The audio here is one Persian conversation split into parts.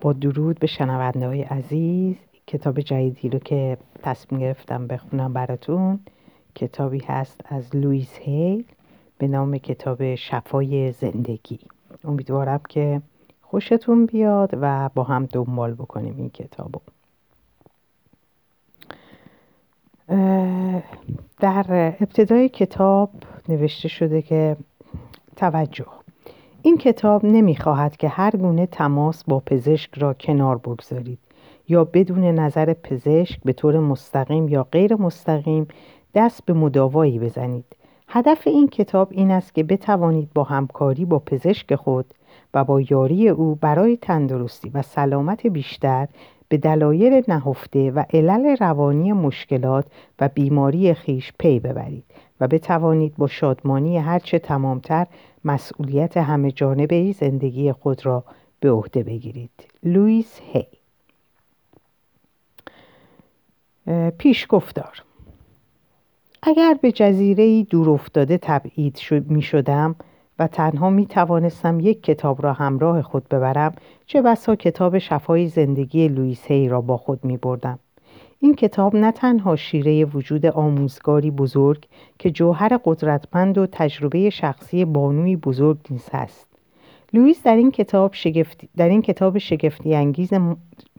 با درود به شنونده های عزیز کتاب جدیدی رو که تصمیم گرفتم بخونم براتون. کتابی هست از لویس هیل به نام کتاب شفای زندگی. امیدوارم که خوشتون بیاد و با هم دنبال بکنیم این کتابو در ابتدای کتاب نوشته شده که توجه. این کتاب نمی‌خواهد که هر گونه تماس با پزشک را کنار بگذارید یا بدون نظر پزشک به طور مستقیم یا غیر مستقیم دست به مداوایی بزنید. هدف این کتاب این است که بتوانید با همکاری با پزشک خود و با یاری او برای تندرستی و سلامت بیشتر به دلایل نهفته و علل روانی مشکلات و بیماری خیش پی ببرید و بتوانید با شادمانی هرچه تمامتر مسئولیت همه جانبه زندگی خود را به عهده بگیرید. لوئیس هی. پیش گفتار اگر به جزیره دور افتاده تبعید می شدم و تنها می توانستم یک کتاب را همراه خود ببرم چه بسا کتاب شفای زندگی لوئیس هی را با خود می بردم. این کتاب نه تنها شیره وجود آموزگاری بزرگ که جوهر قدرتمند و تجربه شخصی بانوی بزرگ نیز است لوئیس در این کتاب شگفتی, در این کتاب شگفتی انگیز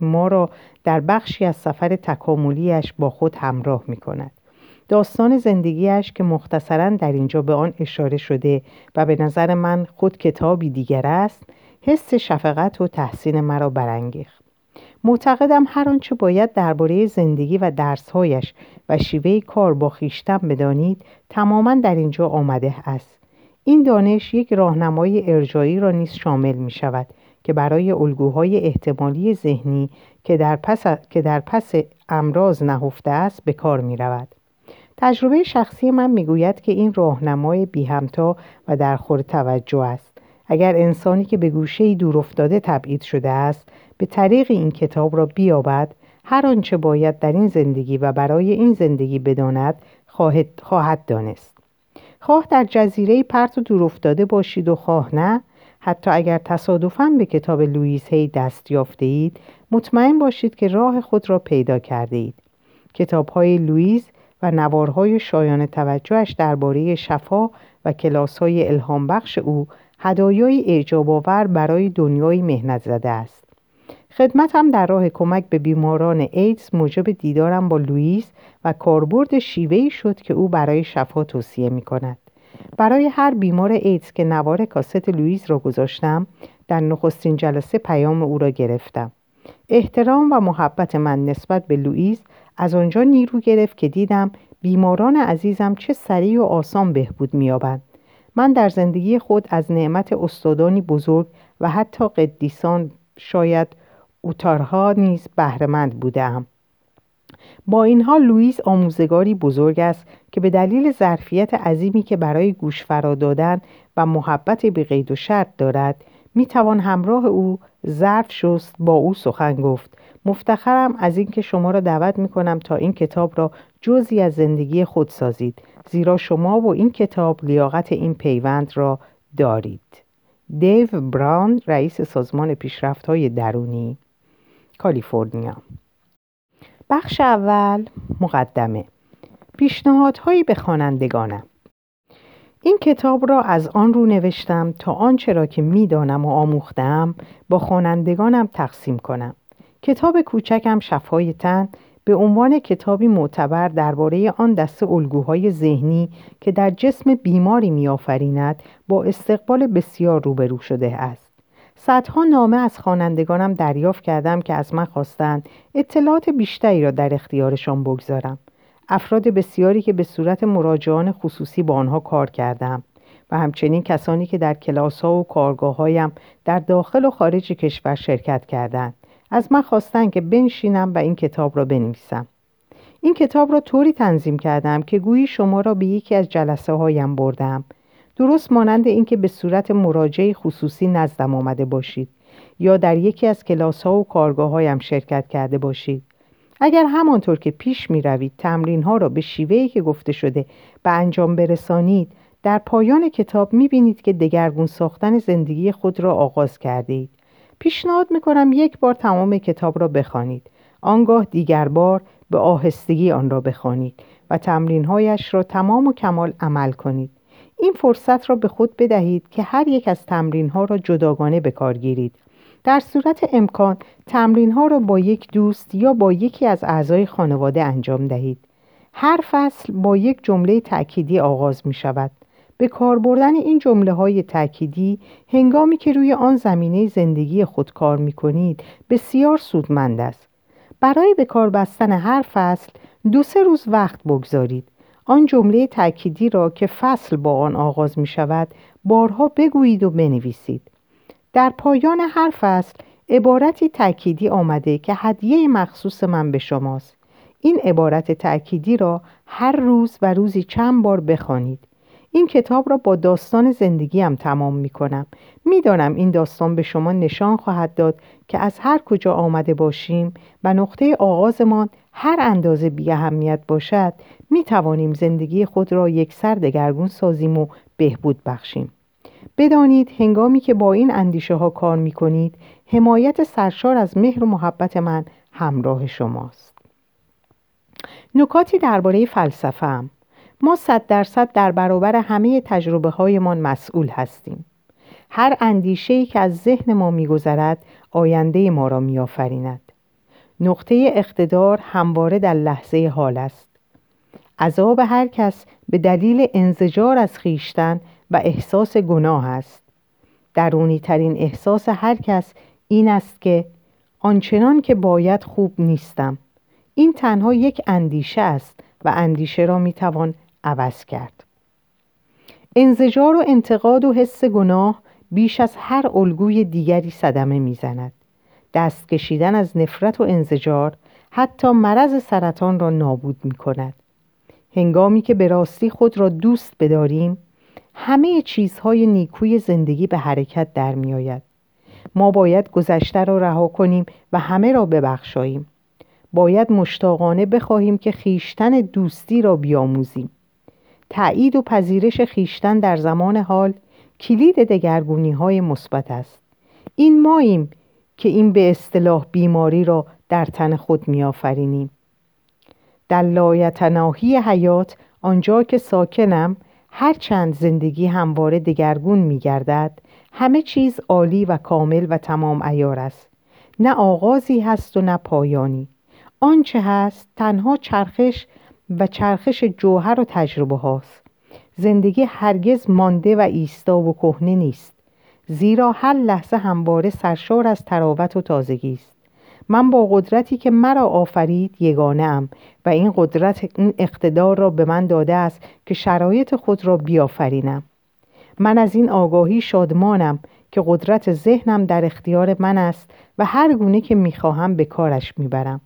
ما را در بخشی از سفر تکاملیش با خود همراه می کند. داستان زندگیش که مختصرا در اینجا به آن اشاره شده و به نظر من خود کتابی دیگر است حس شفقت و تحسین مرا برانگیخت معتقدم هر آنچه باید درباره زندگی و درسهایش و شیوه کار با خیشتن بدانید تماما در اینجا آمده است این دانش یک راهنمای ارجایی را نیز شامل می شود که برای الگوهای احتمالی ذهنی که در پس, که در پس امراض نهفته است به کار می رود. تجربه شخصی من می‌گوید که این راهنمای بی همتا و در خور توجه است اگر انسانی که به گوشه دور افتاده تبعید شده است به طریق این کتاب را بیابد هر آنچه باید در این زندگی و برای این زندگی بداند خواهد, خواهد دانست. خواه در جزیره پرت و دور افتاده باشید و خواه نه. حتی اگر تصادفاً به کتاب لوئیس هی دست یافته اید مطمئن باشید که راه خود را پیدا کرده اید کتاب های لوئیس و نوارهای شایان توجهش درباره شفا و کلاس های الهام بخش او هدایای اعجاب آور برای دنیای محنت زده است. خدمتم در راه کمک به بیماران ایدز موجب دیدارم با لوئیس و کاربرد شیوهی شد که او برای شفا توصیه می کند. برای هر بیمار ایدز که نوار کاست لوئیس را گذاشتم در نخستین جلسه پیام او را گرفتم. احترام و محبت من نسبت به لوئیس از آنجا نیرو گرفت که دیدم بیماران عزیزم چه سریع و آسان بهبود مییابند من در زندگی خود از نعمت استادانی بزرگ و حتی قدیسان شاید اوتارها نیز بهرهمند بودم با این حال لوئیس آموزگاری بزرگ است که به دلیل ظرفیت عظیمی که برای گوش فرا دادن و محبت به قید و شرط دارد می توان همراه او ظرف شست با او سخن گفت. مفتخرم از اینکه شما را دعوت می کنم تا این کتاب را جزی از زندگی خود سازید زیرا شما و این کتاب لیاقت این پیوند را دارید. دیو براون رئیس سازمان پیشرفت های درونی. کالیفرنیا. بخش اول مقدمه. پیشنهادهایی به خوانندگانم. این کتاب را از آن رو نوشتم تا آنچه را که می‌دانم و آموختم با خوانندگانم تقسیم کنم. کتاب کوچکم شفای تن به عنوان کتابی معتبر درباره آن دسته الگوهای ذهنی که در جسم بیماری میآفریند با استقبال بسیار روبرو شده است. صدها نامه از خوانندگانم دریافت کردم که از من خواستند اطلاعات بیشتری را در اختیارشان بگذارم. افراد بسیاری که به صورت مراجعان خصوصی با آنها کار کردم و همچنین کسانی که در کلاس ها و کارگاه هایم در داخل و خارج کشور شرکت کردند. از من خواستن که بنشینم و این کتاب را بنویسم. این کتاب را طوری تنظیم کردم که گویی شما را به یکی از جلسه هایم بردم. درست مانند اینکه به صورت مراجعه خصوصی نزدم آمده باشید یا در یکی از کلاس ها و کارگاه هایم شرکت کرده باشید. اگر همانطور که پیش می روید تمرین ها را به شیوهی که گفته شده به انجام برسانید در پایان کتاب می بینید که دگرگون ساختن زندگی خود را آغاز کرده اید پیشنهاد می‌کنم یک بار تمام کتاب را بخوانید. آنگاه دیگر بار به آهستگی آن را بخوانید و تمرینهایش را تمام و کمال عمل کنید. این فرصت را به خود بدهید که هر یک از تمرینها را جداگانه به کار گیرید. در صورت امکان تمرینها را با یک دوست یا با یکی از اعضای خانواده انجام دهید. هر فصل با یک جمله تأکیدی آغاز می شود به کار بردن این جمله های تأکیدی هنگامی که روی آن زمینه زندگی خود کار می کنید بسیار سودمند است. برای به کار بستن هر فصل دو سه روز وقت بگذارید. آن جمله تأکیدی را که فصل با آن آغاز می شود بارها بگویید و بنویسید. در پایان هر فصل عبارتی تأکیدی آمده که هدیه مخصوص من به شماست. این عبارت تأکیدی را هر روز و روزی چند بار بخوانید. این کتاب را با داستان زندگیم تمام می کنم می دانم این داستان به شما نشان خواهد داد که از هر کجا آمده باشیم و نقطه آغازمان هر اندازه بی اهمیت باشد می توانیم زندگی خود را یک سر دگرگون سازیم و بهبود بخشیم. بدانید هنگامی که با این اندیشه ها کار می کنید حمایت سرشار از مهر و محبت من همراه شماست. نکاتی درباره فلسفه ما صد درصد در برابر همه تجربه هایمان مسئول هستیم. هر اندیشه ای که از ذهن ما میگذرد آینده ما را میآفریند. نقطه اقتدار همواره در لحظه حال است. عذاب هر کس به دلیل انزجار از خیشتن و احساس گناه است. درونی ترین احساس هر کس این است که آنچنان که باید خوب نیستم. این تنها یک اندیشه است و اندیشه را می‌توان عوض کرد. انزجار و انتقاد و حس گناه بیش از هر الگوی دیگری صدمه می‌زند. دست کشیدن از نفرت و انزجار حتی مرض سرطان را نابود می کند هنگامی که به راستی خود را دوست بداریم همه چیزهای نیکوی زندگی به حرکت در می آید. ما باید گذشته را رها کنیم و همه را ببخشاییم. باید مشتاقانه بخواهیم که خیشتن دوستی را بیاموزیم. تایید و پذیرش خیشتن در زمان حال کلید دگرگونی های مثبت است. این ماییم که این به اصطلاح بیماری را در تن خود میآفرینیم در لایتناهی حیات آنجا که ساکنم هرچند زندگی همواره دگرگون می گردد همه چیز عالی و کامل و تمام ایار است. نه آغازی هست و نه پایانی. آنچه هست تنها چرخش و چرخش جوهر و تجربه هاست. زندگی هرگز مانده و ایستا و کهنه نیست. زیرا هر لحظه همواره سرشار از تراوت و تازگی است. من با قدرتی که مرا آفرید یگانه ام و این قدرت این اقتدار را به من داده است که شرایط خود را بیافرینم. من از این آگاهی شادمانم که قدرت ذهنم در اختیار من است و هر گونه که می‌خواهم به کارش می‌برم.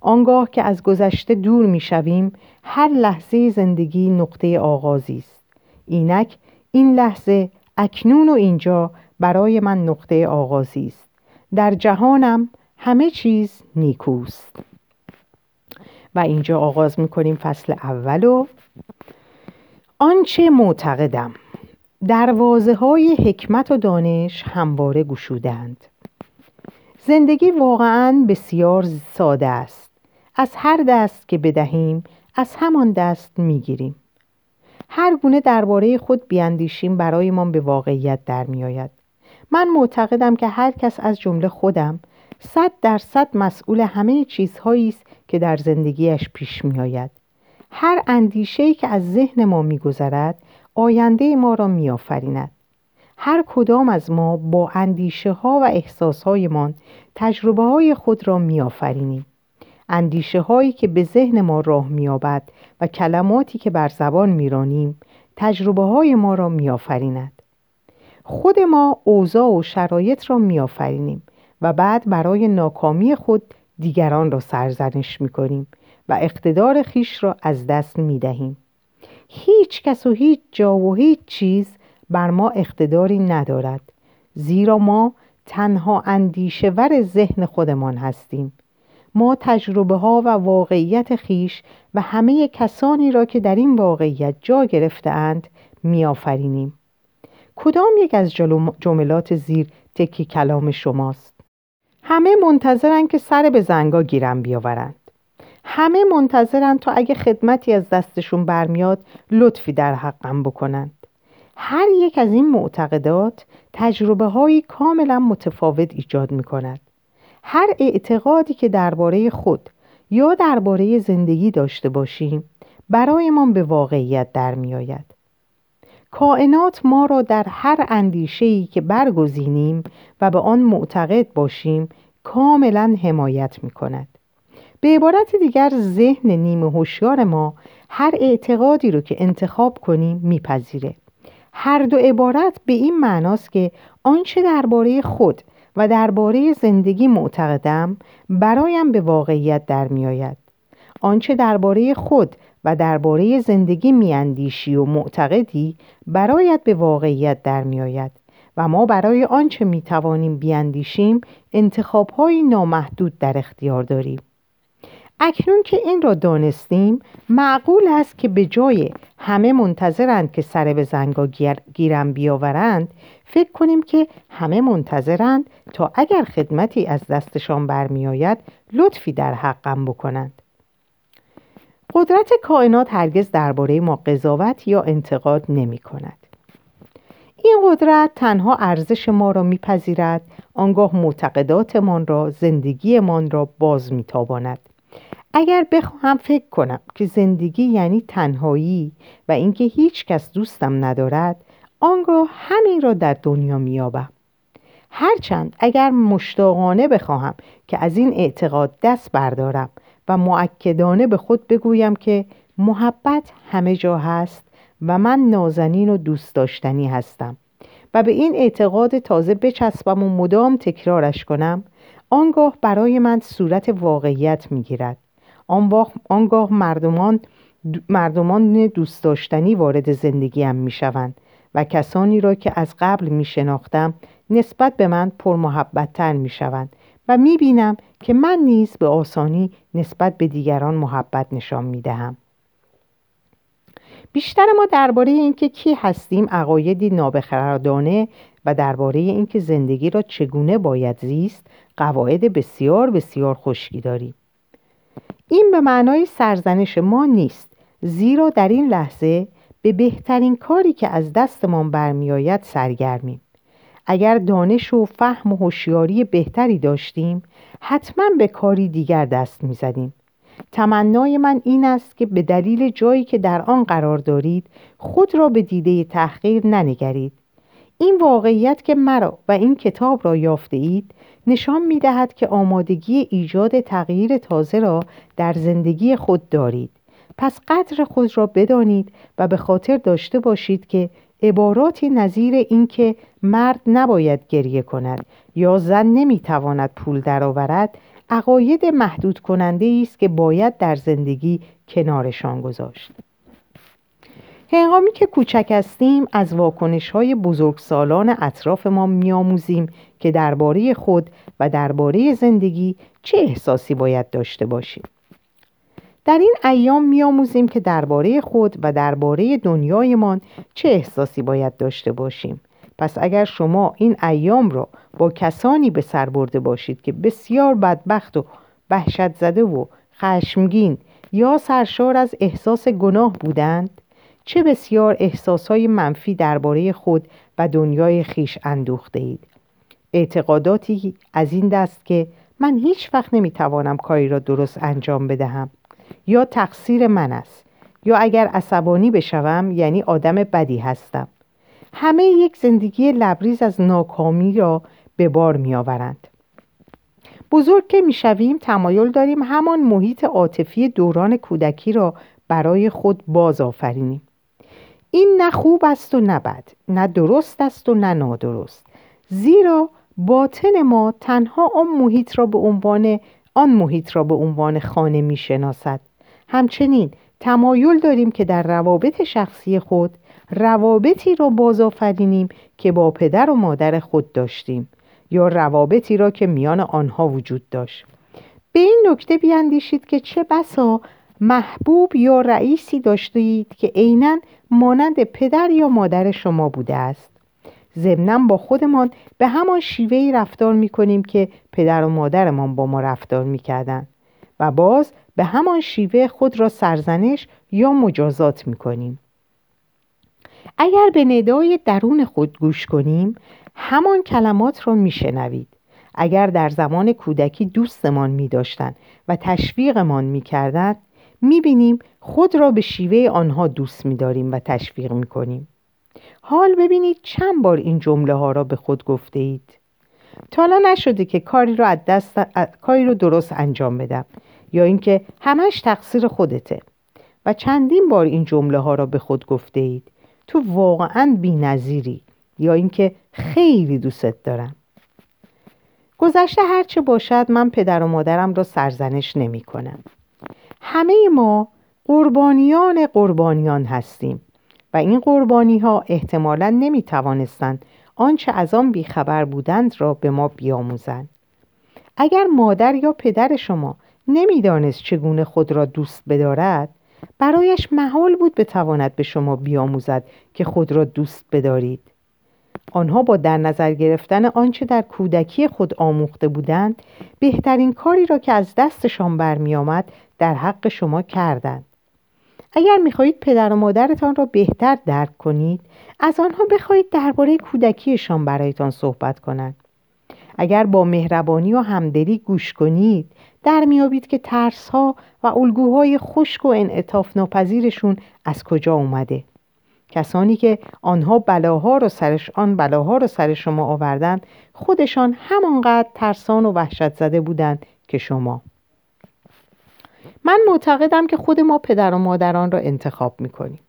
آنگاه که از گذشته دور می‌شویم هر لحظه زندگی نقطه آغازی است. اینک این لحظه اکنون و اینجا برای من نقطه آغازی است. در جهانم همه چیز نیکوست. و اینجا آغاز می‌کنیم فصل اول و آنچه معتقدم. دروازه های حکمت و دانش همواره گشودند. زندگی واقعا بسیار ساده است. از هر دست که بدهیم از همان دست می‌گیریم. هر گونه درباره خود بیاندیشیم برایمان به واقعیت در میآید. من معتقدم که هر کس از جمله خودم صد درصد مسئول همه چیزهایی است که در زندگیش پیش میآید. هر اندیشه‌ای که از ذهن ما میگذرد آینده ما را میآفریند. هر کدام از ما با اندیشه ها و احساس هایمان تجربه های خود را میآفرینیم. اندیشه هایی که به ذهن ما راه میابد و کلماتی که بر زبان میرانیم تجربه های ما را میآفریند. خود ما اوضاع و شرایط را میآفرینیم. و بعد برای ناکامی خود دیگران را سرزنش می‌کنیم و اقتدار خیش را از دست می‌دهیم. هیچ کس و هیچ جا و هیچ چیز بر ما اقتداری ندارد زیرا ما تنها اندیشه ور ذهن خودمان هستیم. ما تجربه ها و واقعیت خیش و همه کسانی را که در این واقعیت جا گرفتهاند میآفرینیم. کدام یک از جملات زیر تکی کلام شماست؟ همه منتظرن که سر به زنگا گیرم بیاورند همه منتظرن تا اگه خدمتی از دستشون برمیاد لطفی در حقم بکنند هر یک از این معتقدات تجربه هایی کاملا متفاوت ایجاد می کند. هر اعتقادی که درباره خود یا درباره زندگی داشته باشیم برایمان به واقعیت در می آید. کائنات ما را در هر اندیشه‌ای که برگزینیم و به آن معتقد باشیم کاملا حمایت می کند. به عبارت دیگر ذهن نیمه هوشیار ما هر اعتقادی رو که انتخاب کنیم میپذیره هر دو عبارت به این معناست که آنچه درباره خود و درباره زندگی معتقدم برایم به واقعیت در میآید آنچه درباره خود و درباره زندگی میاندیشی و معتقدی برایت به واقعیت در میآید و ما برای آنچه می‌توانیم بیاندیشیم انتخابهایی نامحدود در اختیار داریم. اکنون که این را دانستیم معقول است که به جای همه منتظرند که سر به زنگا گیرم بیاورند فکر کنیم که همه منتظرند تا اگر خدمتی از دستشان برمیآید لطفی در حقم بکنند. قدرت کائنات هرگز درباره ما قضاوت یا انتقاد نمی کند. این قدرت تنها ارزش ما را میپذیرد آنگاه معتقداتمان را زندگیمان را باز میتاباند اگر بخواهم فکر کنم که زندگی یعنی تنهایی و اینکه هیچ کس دوستم ندارد آنگاه همین را در دنیا میابم هرچند اگر مشتاقانه بخواهم که از این اعتقاد دست بردارم و معکدانه به خود بگویم که محبت همه جا هست و من نازنین و دوست داشتنی هستم و به این اعتقاد تازه بچسبم و مدام تکرارش کنم آنگاه برای من صورت واقعیت می‌گیرد. آنگاه مردمان مردمان دوست داشتنی وارد زندگیم می شوند و کسانی را که از قبل می شناختم نسبت به من پرمحبتتر می شوند و می بینم که من نیز به آسانی نسبت به دیگران محبت نشان می دهم. بیشتر ما درباره اینکه کی هستیم عقایدی نابخردانه و درباره اینکه زندگی را چگونه باید زیست قواعد بسیار بسیار خشکی داریم این به معنای سرزنش ما نیست زیرا در این لحظه به بهترین کاری که از دستمان برمیآید سرگرمیم اگر دانش و فهم و هوشیاری بهتری داشتیم حتما به کاری دیگر دست می‌زدیم. تمنای من این است که به دلیل جایی که در آن قرار دارید خود را به دیده تحقیر ننگرید. این واقعیت که مرا و این کتاب را یافته اید نشان می دهد که آمادگی ایجاد تغییر تازه را در زندگی خود دارید. پس قدر خود را بدانید و به خاطر داشته باشید که عباراتی نظیر اینکه مرد نباید گریه کند یا زن نمی‌تواند پول درآورد عقاید محدود کننده است که باید در زندگی کنارشان گذاشت. هنگامی که کوچک هستیم از واکنش های بزرگسالان اطراف ما میآموزیم که درباره خود و درباره زندگی چه احساسی باید داشته باشیم. در این ایام میآموزیم که درباره خود و درباره دنیایمان چه احساسی باید داشته باشیم. پس اگر شما این ایام را با کسانی به سر برده باشید که بسیار بدبخت و وحشت زده و خشمگین یا سرشار از احساس گناه بودند چه بسیار احساسهای منفی درباره خود و دنیای خیش اندوخته اید اعتقاداتی از این دست که من هیچ وقت نمی‌توانم کاری را درست انجام بدهم. یا تقصیر من است یا اگر عصبانی بشوم یعنی آدم بدی هستم. همه یک زندگی لبریز از ناکامی را به بار می آورند. بزرگ که می شویم تمایل داریم همان محیط عاطفی دوران کودکی را برای خود باز آفرینیم. این نه خوب است و نه بد نه درست است و نه نادرست. زیرا باطن ما تنها آن محیط را به عنوان آن محیط را به عنوان خانه می شناسد همچنین تمایل داریم که در روابط شخصی خود روابطی را بازآفرینیم که با پدر و مادر خود داشتیم یا روابطی را که میان آنها وجود داشت به این نکته بیاندیشید که چه بسا محبوب یا رئیسی داشته اید که عینا مانند پدر یا مادر شما بوده است ضمنا با خودمان به همان شیوهی رفتار می کنیم که پدر و مادرمان با ما رفتار می کردن. و باز به همان شیوه خود را سرزنش یا مجازات می کنیم. اگر به ندای درون خود گوش کنیم همان کلمات را می شنوید. اگر در زمان کودکی دوستمان می داشتن و تشویقمان می کردن می بینیم خود را به شیوه آنها دوست می داریم و تشویق می کنیم. حال ببینید چند بار این جمله ها را به خود گفته اید. تا نشده که کاری رو دست کاری رو درست انجام بدم یا اینکه همش تقصیر خودته و چندین بار این جمله ها را به خود گفته اید تو واقعا نظیری یا اینکه خیلی دوستت دارم. گذشته هرچه باشد من پدر و مادرم را سرزنش نمی کنم همه ما قربانیان قربانیان هستیم و این قربانی ها احتمالا نمی توانستند آنچه از آن بیخبر بودند را به ما بیاموزند. اگر مادر یا پدر شما نمی‌دانست چگونه خود را دوست بدارد برایش محال بود بتواند به شما بیاموزد که خود را دوست بدارید. آنها با در نظر گرفتن آنچه در کودکی خود آموخته بودند بهترین کاری را که از دستشان برمیآمد در حق شما کردند. اگر می‌خواهید پدر و مادرتان را بهتر درک کنید از آنها بخواهید درباره کودکیشان برایتان صحبت کنند. اگر با مهربانی و همدلی گوش کنید در میابید که ترس ها و الگوهای خشک و انعطاف ناپذیرشون از کجا اومده. کسانی که آنها بلاها رو سرش آن بلاها رو سر شما آوردند خودشان همانقدر ترسان و وحشت زده بودند که شما. من معتقدم که خود ما پدر و مادران را انتخاب می‌کنیم.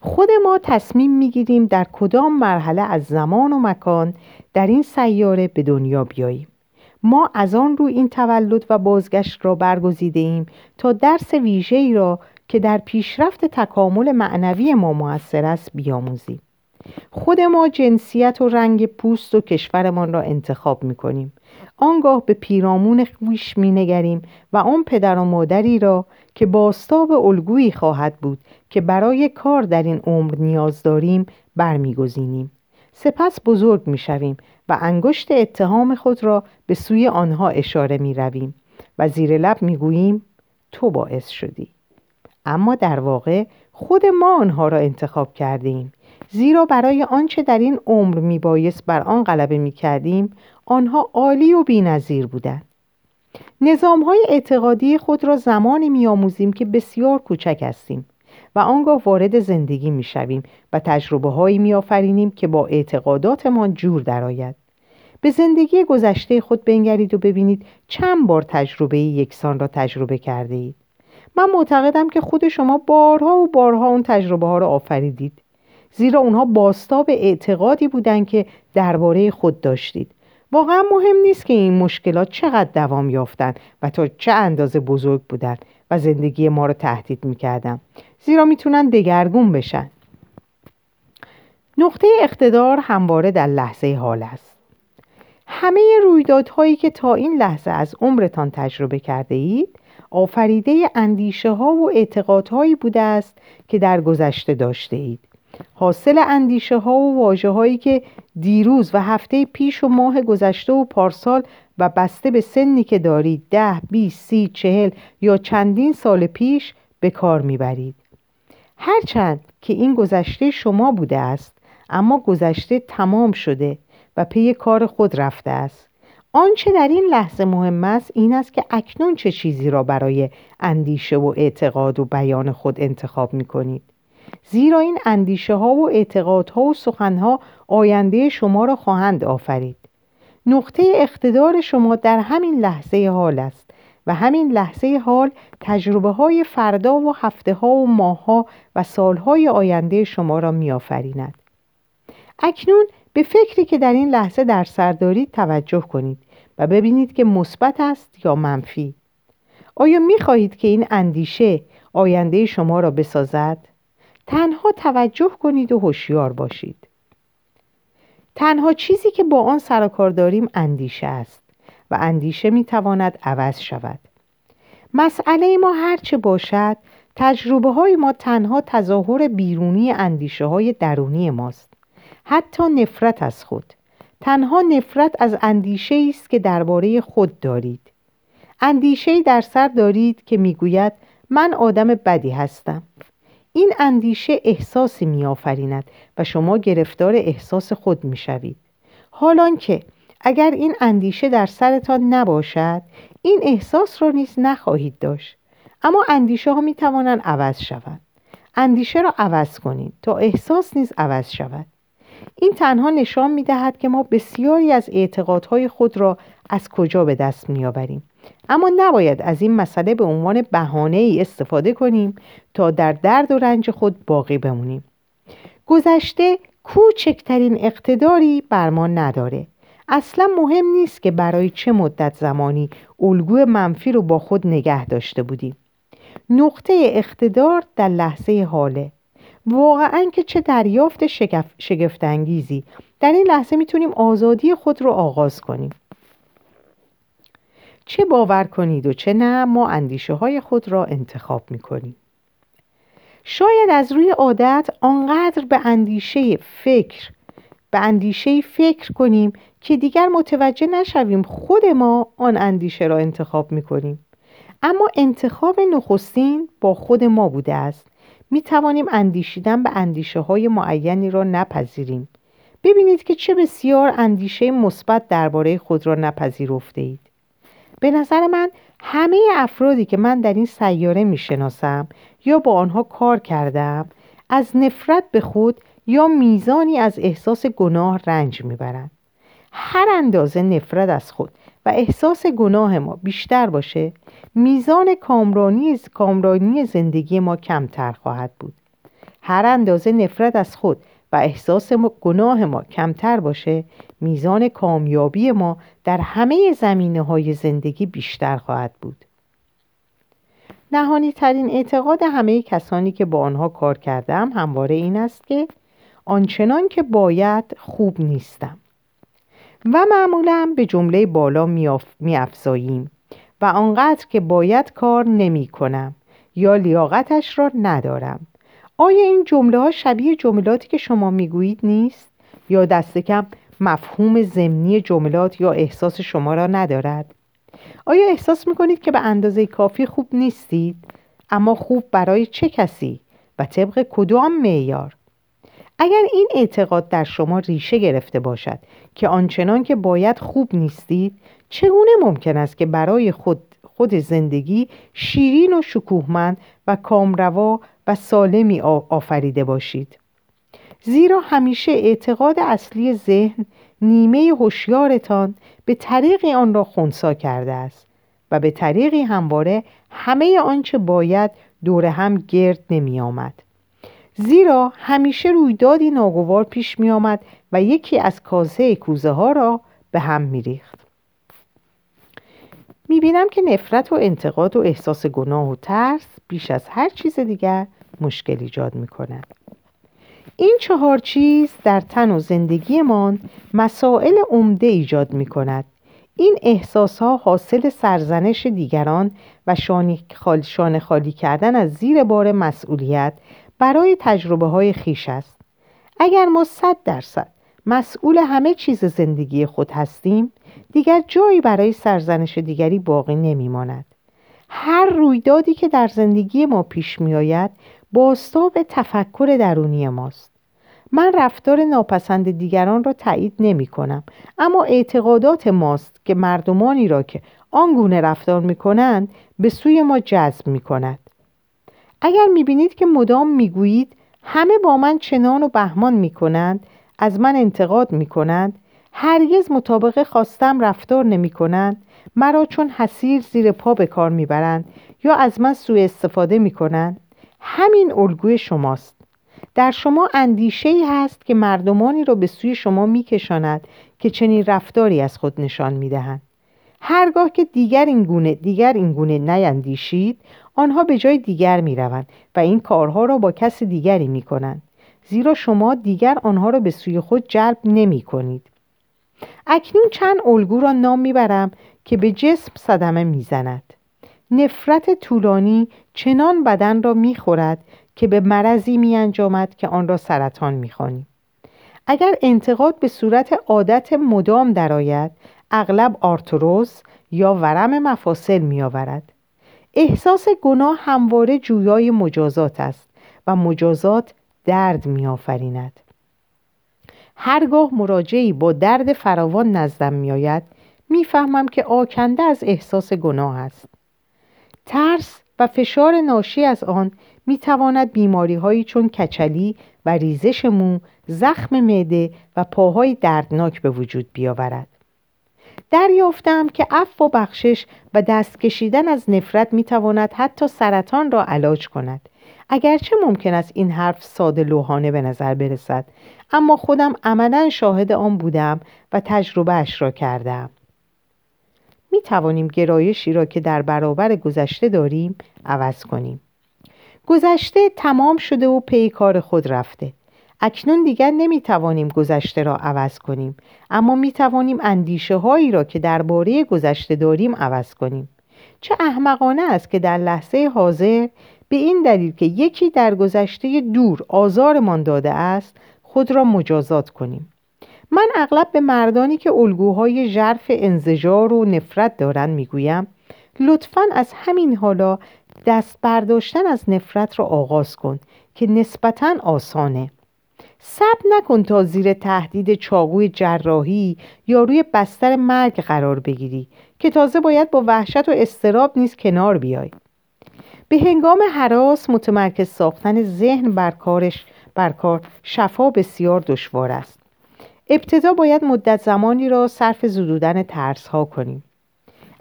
خود ما تصمیم می‌گیریم در کدام مرحله از زمان و مکان در این سیاره به دنیا بیاییم. ما از آن رو این تولد و بازگشت را برگزیده ایم تا درس ویژه‌ای را که در پیشرفت تکامل معنوی ما موثر است بیاموزیم. خود ما جنسیت و رنگ پوست و کشورمان را انتخاب می کنیم آنگاه به پیرامون خویش می نگریم و آن پدر و مادری را که باستاب الگویی خواهد بود که برای کار در این عمر نیاز داریم برمیگزینیم. سپس بزرگ می شویم و انگشت اتهام خود را به سوی آنها اشاره می رویم و زیر لب می گوییم تو باعث شدی. اما در واقع خود ما آنها را انتخاب کرده ایم زیرا برای آنچه در این عمر می بایست بر آن غلبه می کردیم آنها عالی و بینظیر بودند. نظام های اعتقادی خود را زمانی می آموزیم که بسیار کوچک هستیم. و آنگاه وارد زندگی می شویم و تجربه هایی می آفرینیم که با اعتقاداتمان جور درآید. به زندگی گذشته خود بنگرید و ببینید چند بار تجربه یکسان را تجربه کرده اید. من معتقدم که خود شما بارها و بارها اون تجربه ها را آفریدید. زیرا اونها باستاب اعتقادی بودند که درباره خود داشتید. واقعا مهم نیست که این مشکلات چقدر دوام یافتند و تا چه اندازه بزرگ بودند و زندگی ما را تهدید می‌کردن. زیرا می‌تونن دگرگون بشن. نقطه اقتدار همواره در لحظه حال است. همه رویدادهایی که تا این لحظه از عمرتان تجربه کرده اید آفریده اندیشه ها و اعتقادهایی بوده است که در گذشته داشته اید. حاصل اندیشه ها و واجه هایی که دیروز و هفته پیش و ماه گذشته و پارسال و بسته به سنی که دارید ده، بیست، سی، چهل یا چندین سال پیش به کار می‌برید. هرچند که این گذشته شما بوده است اما گذشته تمام شده و پی کار خود رفته است. آنچه در این لحظه مهم است این است که اکنون چه چیزی را برای اندیشه و اعتقاد و بیان خود انتخاب می کنید زیرا این اندیشه ها و اعتقادها و سخنها آینده شما را خواهند آفرید. نقطه اقتدار شما در همین لحظه حال است و همین لحظه حال تجربه های فردا و هفته ها و ماه ها و سالهای آینده شما را می آفریند. اکنون به فکری که در این لحظه در سر دارید توجه کنید و ببینید که مثبت است یا منفی آیا می خواهید که این اندیشه آینده شما را بسازد؟ تنها توجه کنید و هوشیار باشید تنها چیزی که با آن سر کار داریم اندیشه است و اندیشه می تواند عوض شود. مسئله ما هرچه باشد تجربه های ما تنها تظاهر بیرونی اندیشه های درونی ماست. حتی نفرت از خود. تنها نفرت از اندیشه است که درباره خود دارید. اندیشه در سر دارید که می‌گوید من آدم بدی هستم. این اندیشه احساسی میآفریند و شما گرفتار احساس می می‌شوید. حالان که اگر این اندیشه در سرتان نباشد این احساس را نیز نخواهید داشت. اما اندیشه ها می توانند عوض شوند. اندیشه را عوض کنید تا احساس نیز عوض شود. این تنها نشان می دهد که ما بسیاری از اعتقادهای خود را از کجا به دست می آوریم اما نباید از این مسئله به عنوان بهانه ای استفاده کنیم تا در درد و رنج خود باقی بمونیم. گذشته کوچکترین اقتداری بر ما نداره. اصلا مهم نیست که برای چه مدت زمانی الگوی منفی رو با خود نگه داشته بودیم. نقطه اقتدار در لحظه حاله. واقعا که چه دریافت شگف... شگفتانگیزی. در این لحظه می‌تونیم آزادی خود رو آغاز کنیم. چه باور کنید و چه نه ما اندیشه های خود را انتخاب می‌کنیم. شاید از روی عادت آنقدر به اندیشه فکر به اندیشه فکر کنیم که دیگر متوجه نشویم خود ما آن اندیشه را انتخاب می‌کنیم. اما انتخاب نخستین با خود ما بوده است. می توانیم اندیشیدن به اندیشه های معینی را نپذیریم. ببینید که چه بسیار اندیشه مثبت درباره خود را نپذیرفته اید. به نظر من همه افرادی که من در این سیاره می شناسم یا با آنها کار کردم از نفرت به خود یا میزانی از احساس گناه رنج می‌برند. هر اندازه نفرت از خود و احساس گناه ما بیشتر باشه میزان کامرانی, کامرانی زندگی ما کمتر خواهد بود. هر اندازه نفرت از خود و احساس گناه ما کمتر باشه میزان کامیابی ما در همه زمینه های زندگی بیشتر خواهد بود. نهانی ترین اعتقاد همه کسانی که با آنها کار کردم همواره این است که آنچنان که باید خوب نیستم. و معمولا به جمله بالا میافزاییم و آنقدر که باید کار نمی کنم یا لیاقتش را ندارم. آیا این جمله ها شبیه جملاتی که شما می‌گویید نیست؟ یا دست کم مفهوم ضمنی جملات یا احساس شما را ندارد؟ آیا احساس می‌کنید که به اندازه کافی خوب نیستید؟ اما خوب برای چه کسی و طبق کدام معیار؟ اگر این اعتقاد در شما ریشه گرفته باشد که آنچنان که باید خوب نیستید چگونه ممکن است که برای خود, خود زندگی شیرین و شکوهمند و کامروا و سالمی آفریده باشید زیرا همیشه اعتقاد اصلی ذهن نیمه هوشیارتان به طریقی آن را خونسا کرده است و به طریقی همواره همه آنچه باید دور هم گرد نمی آمد. زیرا همیشه رویدادی ناگوار پیش می آمد و یکی از کاسه کوزه ها را به هم می ریخت. می بینم که نفرت و انتقاد و احساس گناه و ترس بیش از هر چیز دیگر مشکل ایجاد می کند. این چهار چیز در تن و زندگیمان مسائل عمده ایجاد می کند. این احساس ها حاصل سرزنش دیگران و شانه خالی کردن از زیر بار مسئولیت برای تجربه های خیش است اگر ما صد درصد مسئول همه چیز زندگی خود هستیم دیگر جایی برای سرزنش دیگری باقی نمی ماند. هر رویدادی که در زندگی ما پیش می آید باستاب تفکر درونی ماست من رفتار ناپسند دیگران را تایید نمی کنم اما اعتقادات ماست که مردمانی را که آنگونه رفتار می کنند به سوی ما جذب می کند اگر می‌بینید که مدام می‌گویید همه با من چنان و بهمان می‌کنند از من انتقاد می‌کنند هرگز مطابق خواستم رفتار نمی کنند مرا چون حسیر زیر پا به کار می‌برند یا از من سوء استفاده می کنند همین الگوی شماست. در شما اندیشه ای هست که مردمانی را به سوی شما میکشاند که چنین رفتاری از خود نشان می‌دهند. هرگاه که دیگر این گونه دیگر این گونه نیندیشید آنها به جای دیگر می روند و این کارها را با کس دیگری می کنند زیرا شما دیگر آنها را به سوی خود جلب نمی کنید. اکنون چند الگو را نام می‌برم که به جسم صدمه می‌زند نفرت طولانی چنان بدن را می‌خورد که به مرضی می انجامد که آن را سرطان می‌خوانیم اگر انتقاد به صورت عادت مدام درآید اغلب آرتروز یا ورم مفاصل می آورد. احساس گناه همواره جویای مجازات است و مجازات درد می آفریند. هرگاه مراجعی با درد فراوان نزدم می آید می‌فهمم که آکنده از احساس گناه است. ترس و فشار ناشی از آن می تواند بیماری هایی چون کچلی و ریزش مو، زخم معده و پاهای دردناک به وجود بیاورد. دریافتم که عفو و بخشش و دست کشیدن از نفرت می تواند حتی سرطان را علاج کند. اگرچه ممکن است این حرف ساده لوحانه به نظر برسد اما خودم عملا شاهد آن بودم و تجربه اش را کردم. می توانیم گرایشی را که در برابر گذشته داریم عوض کنیم. گذشته تمام شده و پی کار خود رفته. اکنون دیگر نمی توانیم گذشته را عوض کنیم اما می توانیم اندیشه هایی را که درباره گذشته داریم عوض کنیم. چه احمقانه است که در لحظه حاضر به این دلیل که یکی در گذشته دور آزارمان داده است خود را مجازات کنیم. من اغلب به مردانی که الگوهای ژرف انزجار و نفرت دارند می‌گویم لطفا از همین حالا دست برداشتن از نفرت را آغاز کن که نسبتا آسانه صبر نکن تا زیر تهدید چاقوی جراحی یا روی بستر مرگ قرار بگیری که تازه باید با وحشت و استراب نیز کنار بیای به هنگام حراس متمرکز ساختن ذهن بر کارش بر کار شفا بسیار دشوار است. ابتدا باید مدت زمانی را صرف زدودن ترس ها کنیم.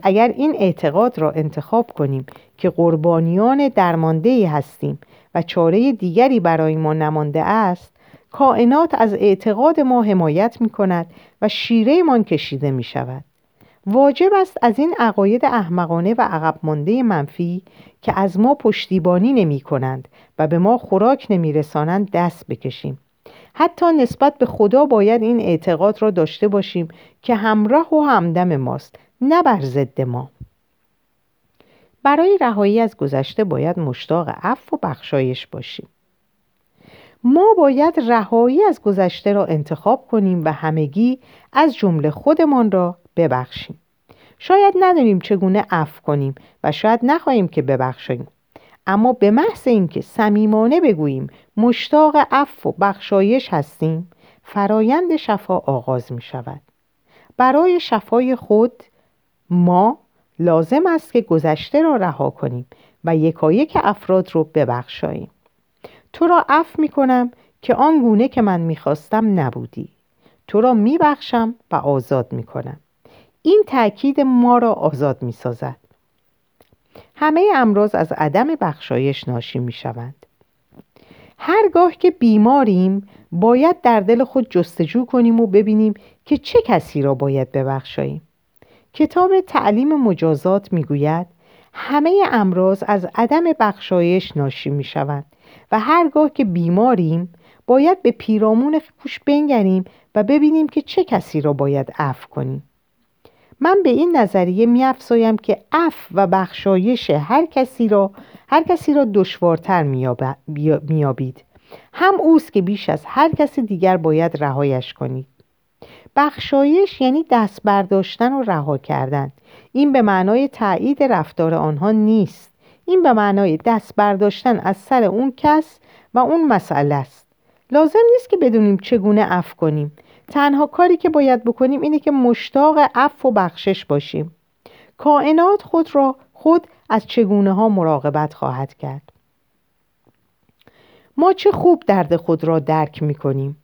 اگر این اعتقاد را انتخاب کنیم که قربانیان درمانده هستیم و چاره دیگری برای ما نمانده است کائنات از اعتقاد ما حمایت می کند و شیره من کشیده می شود واجب است از این عقاید احمقانه و عقب مانده منفی که از ما پشتیبانی نمی کنند و به ما خوراک نمی رسانند دست بکشیم. حتی نسبت به خدا باید این اعتقاد را داشته باشیم که همراه و همدم ماست نه بر ضد ما. برای رهایی از گذشته باید مشتاق عفو و بخشایش باشیم. ما باید رهایی از گذشته را انتخاب کنیم و همگی از جمله خودمان را ببخشیم. شاید ندانیم چگونه عفو کنیم و شاید نخواهیم که ببخشیم اما به محض اینکه صمیمانه بگوییم مشتاق عفو و بخشایش هستیم فرایند شفا آغاز می شود. برای شفای خود ما لازم است که گذشته را رها کنیم و یکایک افراد رو ببخشاییم. تو را عفو می کنم که آن گونه که من می‌خواستم نبودی. تو را میبخشم و آزاد می کنم. این تأکید ما را آزاد می سازد همه امراض از عدم بخشایش ناشی می شوند هرگاه که بیماریم باید در دل خود جستجو کنیم و ببینیم که چه کسی را باید ببخشاییم. کتاب تعلیم مجازات می‌گوید همه امراض از عدم بخشایش ناشی می شوند و هرگاه که بیماریم باید به پیرامون خوش بنگریم و ببینیم که چه کسی را باید عفو کنیم. من به این نظریه میافزایم که عفو و بخشایش هر کسی را هر کسی را دشوارتر میابید هم اوست که بیش از هر کسی دیگر باید رهایش کنید بخشایش یعنی دست برداشتن و رها کردن. این به معنای تایید رفتار آنها نیست. این به معنای دست برداشتن از سر اون کس و اون مسئله است. لازم نیست که بدونیم چگونه اف کنیم. تنها کاری که باید بکنیم اینه که مشتاق عفو و بخشش باشیم. کائنات خود را خود از چگونه ها مراقبت خواهد کرد؟ ما چه خوب درد خود را درک می کنیم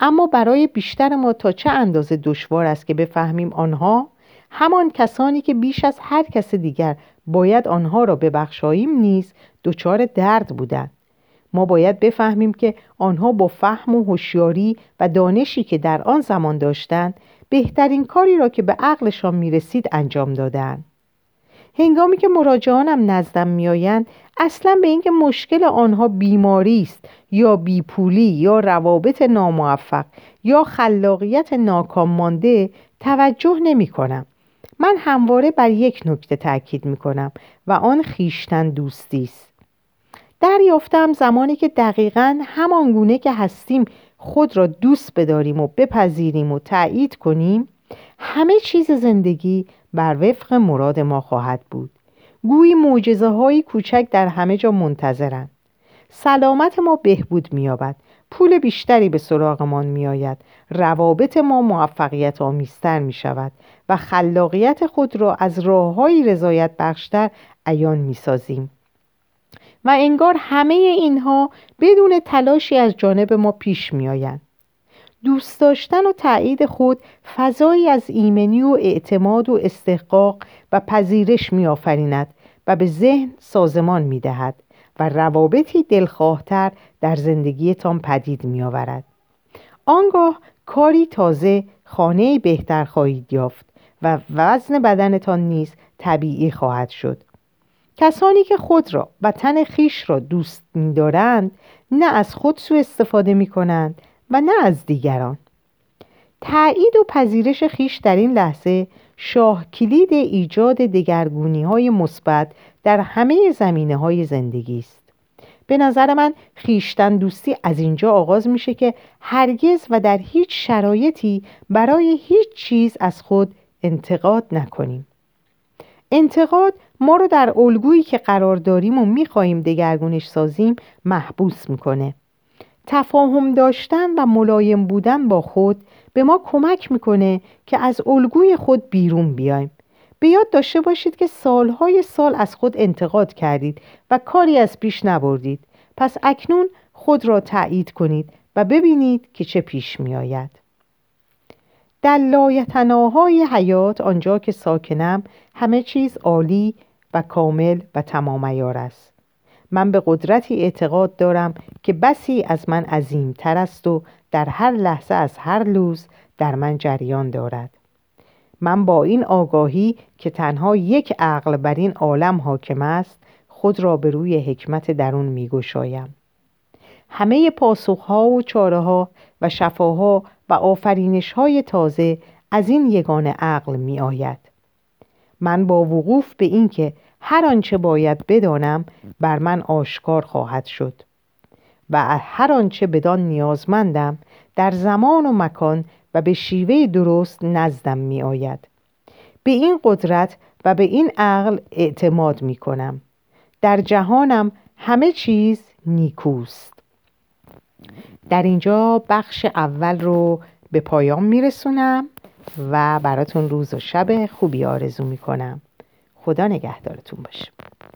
اما برای بیشتر ما تا چه اندازه دشوار است که بفهمیم آنها؟ همان کسانی که بیش از هر کس دیگر باید آنها را ببخشاییم نیز دچار درد بودند. ما باید بفهمیم که آنها با فهم و هوشیاری و دانشی که در آن زمان داشتند بهترین کاری را که به عقلشان می‌رسید انجام دادند هنگامی که مراجعانم نزدم میآیند اصلا به اینکه مشکل آنها بیماری است یا بیپولی یا روابط ناموفق یا خلاقیت ناکام مانده توجه نمی کنم. من همواره بر یک نکته تاکید می کنم و آن خیشتن دوستی است. دریافتم زمانی که دقیقا همان گونه که هستیم خود را دوست بداریم و بپذیریم و تایید کنیم همه چیز زندگی بر وفق مراد ما خواهد بود. گویی معجزه های کوچک در همه جا منتظرند. سلامت ما بهبود مییابد. پول بیشتری به سراغمان میآید. روابط ما موفقیت آمیزتر می شود و خلاقیت خود را از راههایی رضایت بخشتر عیان می سازیم. و انگار همه اینها بدون تلاشی از جانب ما پیش می آیند. دوست داشتن و تایید خود فضایی از ایمنی و اعتماد و استحقاق و پذیرش می آفریند و به ذهن سازمان می دهد و روابطی دلخواهتر در زندگیتان پدید می آورد. آنگاه کاری تازه خانه بهتر خواهید یافت و وزن بدنتان نیز طبیعی خواهد شد کسانی که خود را و تن خیش را دوست دارند نه از خود سو استفاده می کنند و نه از دیگران. تایید و پذیرش خیش در این لحظه شاه کلید ایجاد دگرگونی های مثبت در همه زمینه های زندگی است. به نظر من خیشتن دوستی از اینجا آغاز میشه که هرگز و در هیچ شرایطی برای هیچ چیز از خود انتقاد نکنیم. انتقاد ما رو در الگویی که قرار داریم و می‌خواهیم دگرگونش سازیم محبوس می‌کنه. تفاهم داشتن و ملایم بودن با خود به ما کمک می‌کنه که از الگوی خود بیرون بیایم. به یاد داشته باشید که سالهای سال از خود انتقاد کردید و کاری از پیش نبردید. پس اکنون خود را تایید کنید و ببینید که چه پیش می آید. در لایتناهای حیات آنجا که ساکنم همه چیز عالی و کامل و تمام ایار است من به قدرتی اعتقاد دارم که بسی از من عظیم تر است و در هر لحظه از هر لوز در من جریان دارد من با این آگاهی که تنها یک عقل بر این عالم حاکم است خود را به روی حکمت درون می گشایم. همه پاسخها و چاره ها و شفاها و آفرینش های تازه از این یگان عقل می آید. من با وقوف به اینکه هر آنچه باید بدانم بر من آشکار خواهد شد و هر آنچه بدان نیازمندم در زمان و مکان و به شیوه درست نزدم می آید. به این قدرت و به این عقل اعتماد می کنم. در جهانم همه چیز نیکوست. در اینجا بخش اول رو به پایان می رسونم و براتون روز و شب خوبی آرزو می کنم. خدا نگهدارتون باشه.